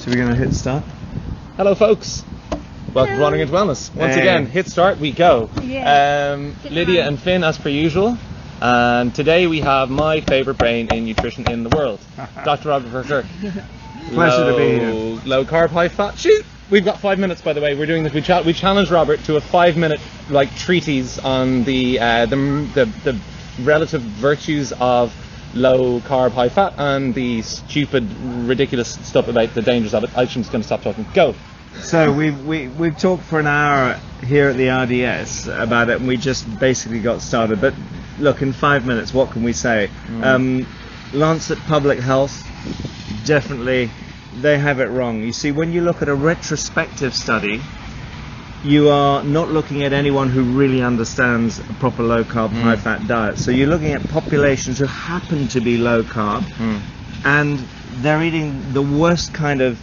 So we're going to hit start. Hello, folks. Welcome to Running into Wellness. Once Hey. again, hit start, we go. Yeah. Um, Lydia down. and Finn, as per usual. And today we have my favourite brain in nutrition in the world, Dr. Robert Verkerk. Pleasure to be low, Low carb, high fat. Shoot! We've got five minutes, by the way. We're doing this. We, cha- we challenged Robert to a five-minute like treatise on the, uh, the the the relative virtues of low carb, high fat, and the stupid, ridiculous stuff about the dangers of it. I'm just going to stop talking. Go. So we've we, we've talked for an hour here at the RDS about it, and we just basically got started. But look, in five minutes, what can we say? Um, Lancet Public Health, definitely, they have it wrong. You see, when you look at a retrospective study, you are not looking at anyone who really understands a proper low carb, high hmm. fat diet. So you're looking at populations who happen to be low carb, hmm. and they're eating the worst kind of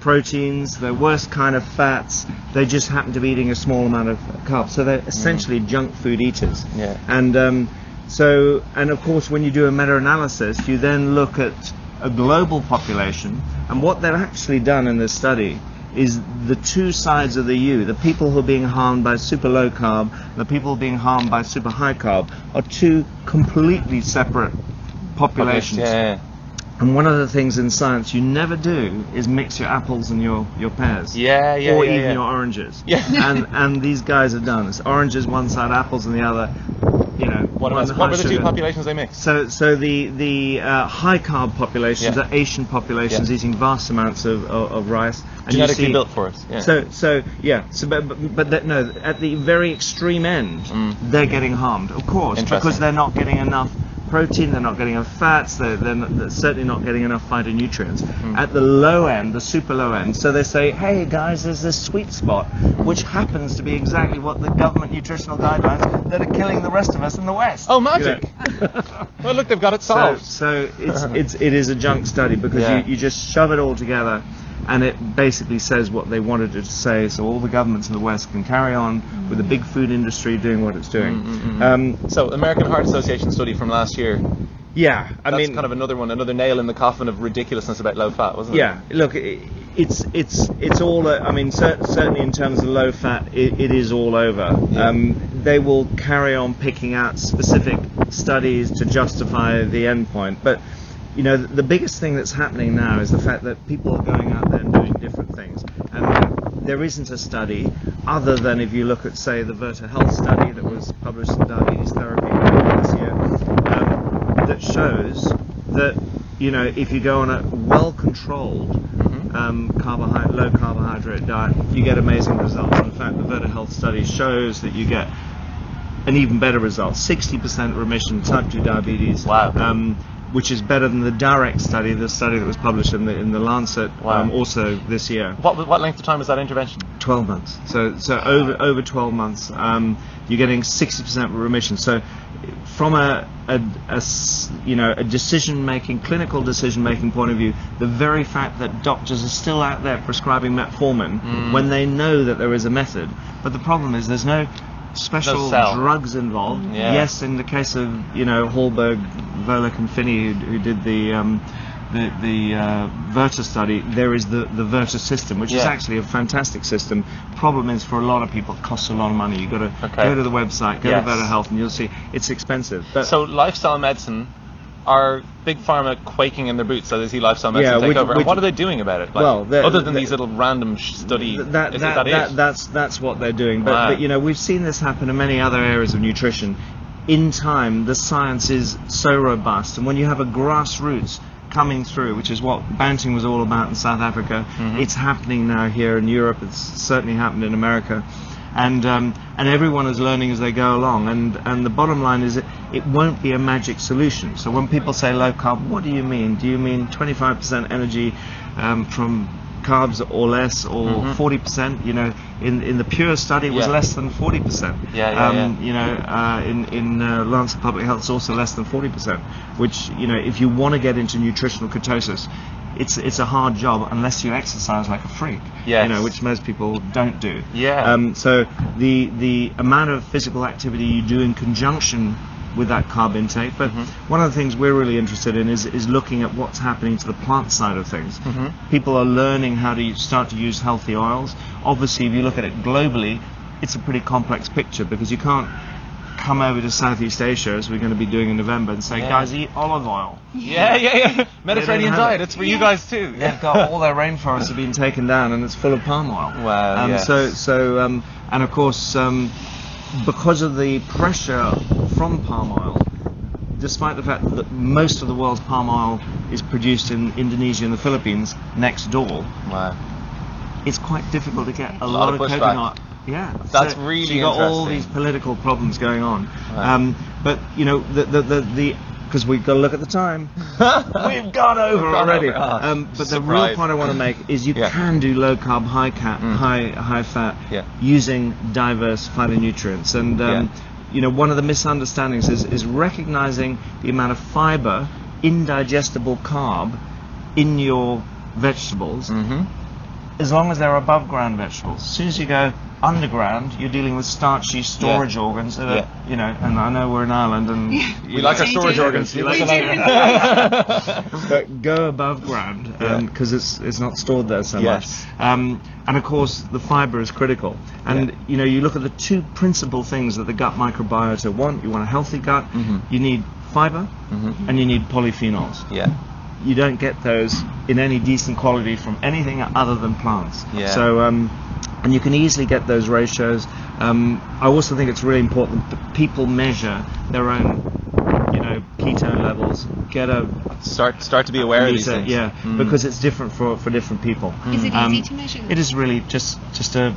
proteins, the worst kind of fats. They just happen to be eating a small amount of carbs. So they're hmm. essentially junk food eaters. Yeah. And um, so, and of course, when you do a meta-analysis, you then look at a global population, and what they've actually done in this study is the two sides of the U, the people who are being harmed by super low carb, the people being harmed by super high carb, are two completely separate populations. Yeah. And one of the things in science you never do is mix your apples and your, your pears. Yeah, yeah, or yeah, even yeah. your oranges. Yeah. and and these guys have done this. Oranges one side, apples on the other. Know. What, one am I- high what were the two sugar. populations they mixed? So, so the the uh, high carb populations Yeah. are Asian populations Yeah. eating vast amounts of, of, of rice. And you Genetically see- built for us. Yeah. So, so yeah. So, but but, but that, no, at the very extreme end, they're getting harmed, of course, Mm. Because they're not getting enough protein, they're not getting enough fats, they're, they're, not, they're certainly not getting enough phytonutrients. Mm. At the low end, the super low end, so they say, hey guys, there's this sweet spot, which happens to be exactly what the government nutritional guidelines that are killing the rest of us in the West. oh, You know? magic! well, look, they've got it So, solved. so it's, it's it is a junk study because Yeah. you, you just shove it all together, and it basically says what they wanted it to say. So all the governments in the West can carry on with the big food industry doing what it's doing. Mm, Um, so, American Heart Association study from last year. yeah, I That's mean, kind of another one, another nail in the coffin of ridiculousness about low fat, wasn't it? yeah. Look, it's it's it's all. uh, I mean, cer- certainly in terms of low fat, it, it is all over. Yeah. Um, they will carry on picking out specific studies to justify the endpoint, but you know, the, the biggest thing that's happening now is the fact that people are going out there and doing different things, and there isn't a study other than if you look at, say, the Virta Health study that was published in Diabetes Therapy this year, um, that shows that you know if you go on a well-controlled um, carbohydrate, low carbohydrate diet, you get amazing results. In fact, the Virta Health study shows that you get an even better result 60% remission type 2 diabetes Wow. um, which is better than the DiRECT study the study that was published in the in the Lancet Wow. um, also this year. What, what length of time was that intervention? 12 months. So so over over 12 months. Um, you're getting 60% remission. So from a, a, a you know a decision making clinical decision making point of view the very fact that doctors are still out there prescribing metformin when they know that there is a method. But the problem is there's no special drugs involved Yeah. yes in the case of you know Hallberg Volek and Phinney who, who did the um, the, the uh, Virta study, there is the, the Virta system, which is actually a fantastic system. Problem is, for a lot of people, it costs a lot of money. You've got to Okay. go to the website, go Yes. to Virta Health, and you'll see it's expensive. But So, lifestyle medicine, are big pharma quaking in their boots so they see lifestyle medicine Yeah, take which- over? which- and what are they doing about it? Like, Well, the- other than the- these little random study, Th- that, is that, that, that, that's that's what they're doing. But, Wow. but you know, we've seen this happen in many other areas of nutrition. In time, the science is so robust, and when you have a grassroots coming through, which is what Banting was all about in South Africa, Mm-hmm. it's happening now here in Europe. It's certainly happened in America. And um, and everyone is learning as they go along. And and the bottom line is, it, won't be a magic solution. So when people say low carb, what do you mean? Do you mean 25% energy um, from carbs or less, or 40%? You know, in in the PURE study, it was Yeah. less than 40%. Yeah, yeah, um, yeah. You know, uh, in in uh, Lancet Public Health, it's also less than 40%. Which you know, if you want to get into nutritional ketosis. It's, it's a hard job unless you exercise like a freak, Yes. you know, which most people don't do. Yeah. Um, so the the amount of physical activity you do in conjunction with that carb intake. But Mm-hmm. one of the things we're really interested in is, is looking at what's happening to the plant side of things. Mm-hmm. People are learning how to start to use healthy oils. Obviously, if you look at it globally, it's a pretty complex picture because you can't come over to Southeast Asia, as we're going to be doing in November, and say, Yeah. guys, eat olive oil. Yeah, yeah, yeah. Mediterranean it. diet. It's for you guys too. They've got all their rainforests have been taken down, and it's full of palm oil. Wow, Um, yes. So, so, um, and of course, um, because of the pressure from palm oil, despite the fact that most of the world's palm oil is produced in Indonesia and the Philippines next door, Wow. it's quite difficult to get a, lot lot, of of coconut. Yeah, That's so, really so you got all these political problems going on. Wow. Um, but you know the the the. the because we've got to look at the time. We've gone over We've gone already. over. Ah, um, but the real surprise. point I want to make is you Yeah. can do low carb, high cat, Mm. high high fat Yeah. using diverse phytonutrients. And um, Yeah. you know, one of the misunderstandings is is recognizing the amount of fiber, indigestible carb, in your vegetables Mm-hmm. As long as they're above ground vegetables. As soon as you go underground, you're dealing with starchy storage organs. That are, You know, and I know we're in Ireland, and We like our storage do. organs. You We like do. but go above ground Yeah. because it's it's not stored there so Yes. much. Um, and of course, the fiber is critical. And Yeah. you know, you look at the two principal things that the gut microbiota want. You want a healthy gut. Mhm. You need fiber, Mhm. and you need polyphenols. Yeah. You don't get those in any decent quality from anything other than plants. Yeah. So, um, and you can easily get those ratios. Um, I also think it's really important that people measure their own, you know, ketone levels. Get a Start start to be aware of these things. yeah, Mm. because it's different for for different people. Is it Um, easy to measure? It is really just just a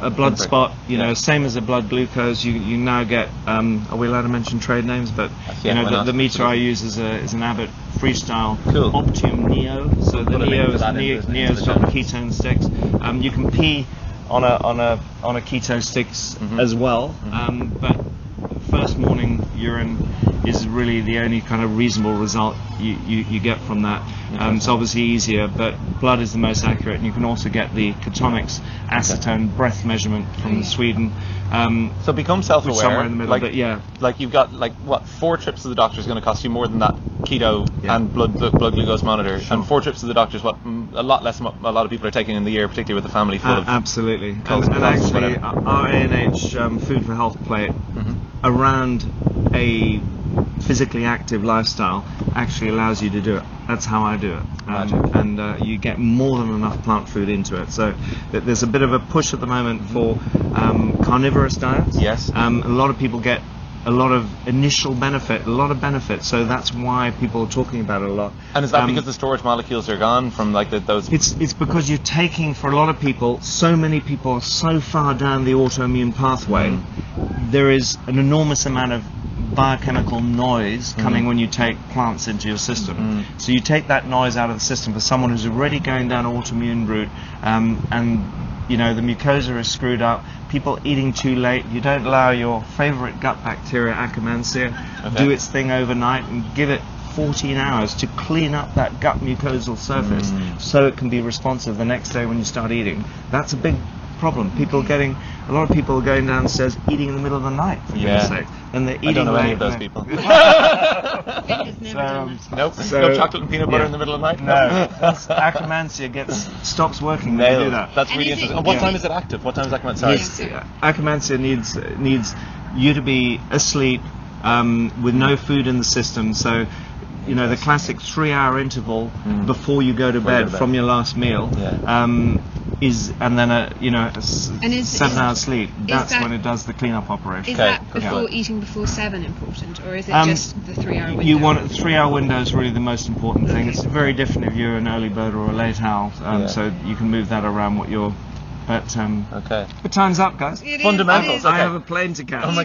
a blood Prick. spot, you know, same as a blood glucose. You you now get. Um, are we allowed to mention trade names? But Yeah, you know, the, the meter I use is a is an Abbott Freestyle Cool. Optium Neo. So the Neo is Neo, into the- Neo's got ketone sticks. Um, you can pee on a on a on a keto sticks Mhm. as well. Um, but first morning urine is really the only kind of reasonable result you, you, you get from that. Um, it's obviously easier, but blood is the most accurate, and you can also get the Ketonix acetone breath measurement from Sweden. Um, So become self-aware. somewhere in the middle, like, but yeah. like you've got like what four trips to the doctor is going to cost you more than that keto Yeah. and blood blood glucose monitor, Sure. and four trips to the doctor is what a lot less a lot of people are taking in the year, particularly with a family full A- of. absolutely. And, and actually, whatever. our ANH um, Food for Health plate Mhm. Around a physically active lifestyle actually allows you to do it. That's how I do it. Um, and uh, you get more than enough plant food into it. So th- there's a bit of a push at the moment for um, carnivorous diets. Yes. Um, a lot of people get a lot of initial benefit, a lot of benefit. So that's why people are talking about it a lot. And is that Um, because the storage molecules are gone from like the, those? it's it's because you're taking for a lot of people. So many people are so far down the autoimmune pathway. Mm. There is an enormous amount of biochemical noise coming Mm. when you take plants into your system. Mm. So you take that noise out of the system for someone who's already going down an autoimmune route, um, and you know the mucosa is screwed up. People eating too late. You don't allow your favorite gut bacteria, Akkermansia, Okay. do its thing overnight and give it 14 hours to clean up that gut mucosal surface Mm. so it can be responsive the next day when you start eating. That's a big problem. People getting a lot of people are going downstairs eating in the middle of the night for Yeah. goodness sake. And they're eating I don't know any of those people. Vic has never So, done um, that. nope. So- no chocolate and peanut butter yeah. in the middle of the night. No, that's Akkermansia gets stops working when you do that. That's And really is interesting. And what Yeah. time is it active? What time is Akman? Sorry. needs, uh, Akkermansia needs needs you to be asleep um, with no food in the system. So, you know, the classic three-hour interval Mm. before you go to bed go to bed. from your last meal Yeah. um, is, and then a you know a s- And is- seven is- hours sleep. That's that- when it does the cleanup operation. Is Okay, that before point. eating before seven important, or is it Um, just the three-hour window? You want three-hour window is really the most important thing. It's very different if you're an early bird or a late owl, um, Yeah. so you can move that around what you're. But um, Okay. but time's up, guys. It is- Fundamentals, it is- I okay. have a plane to catch. Oh my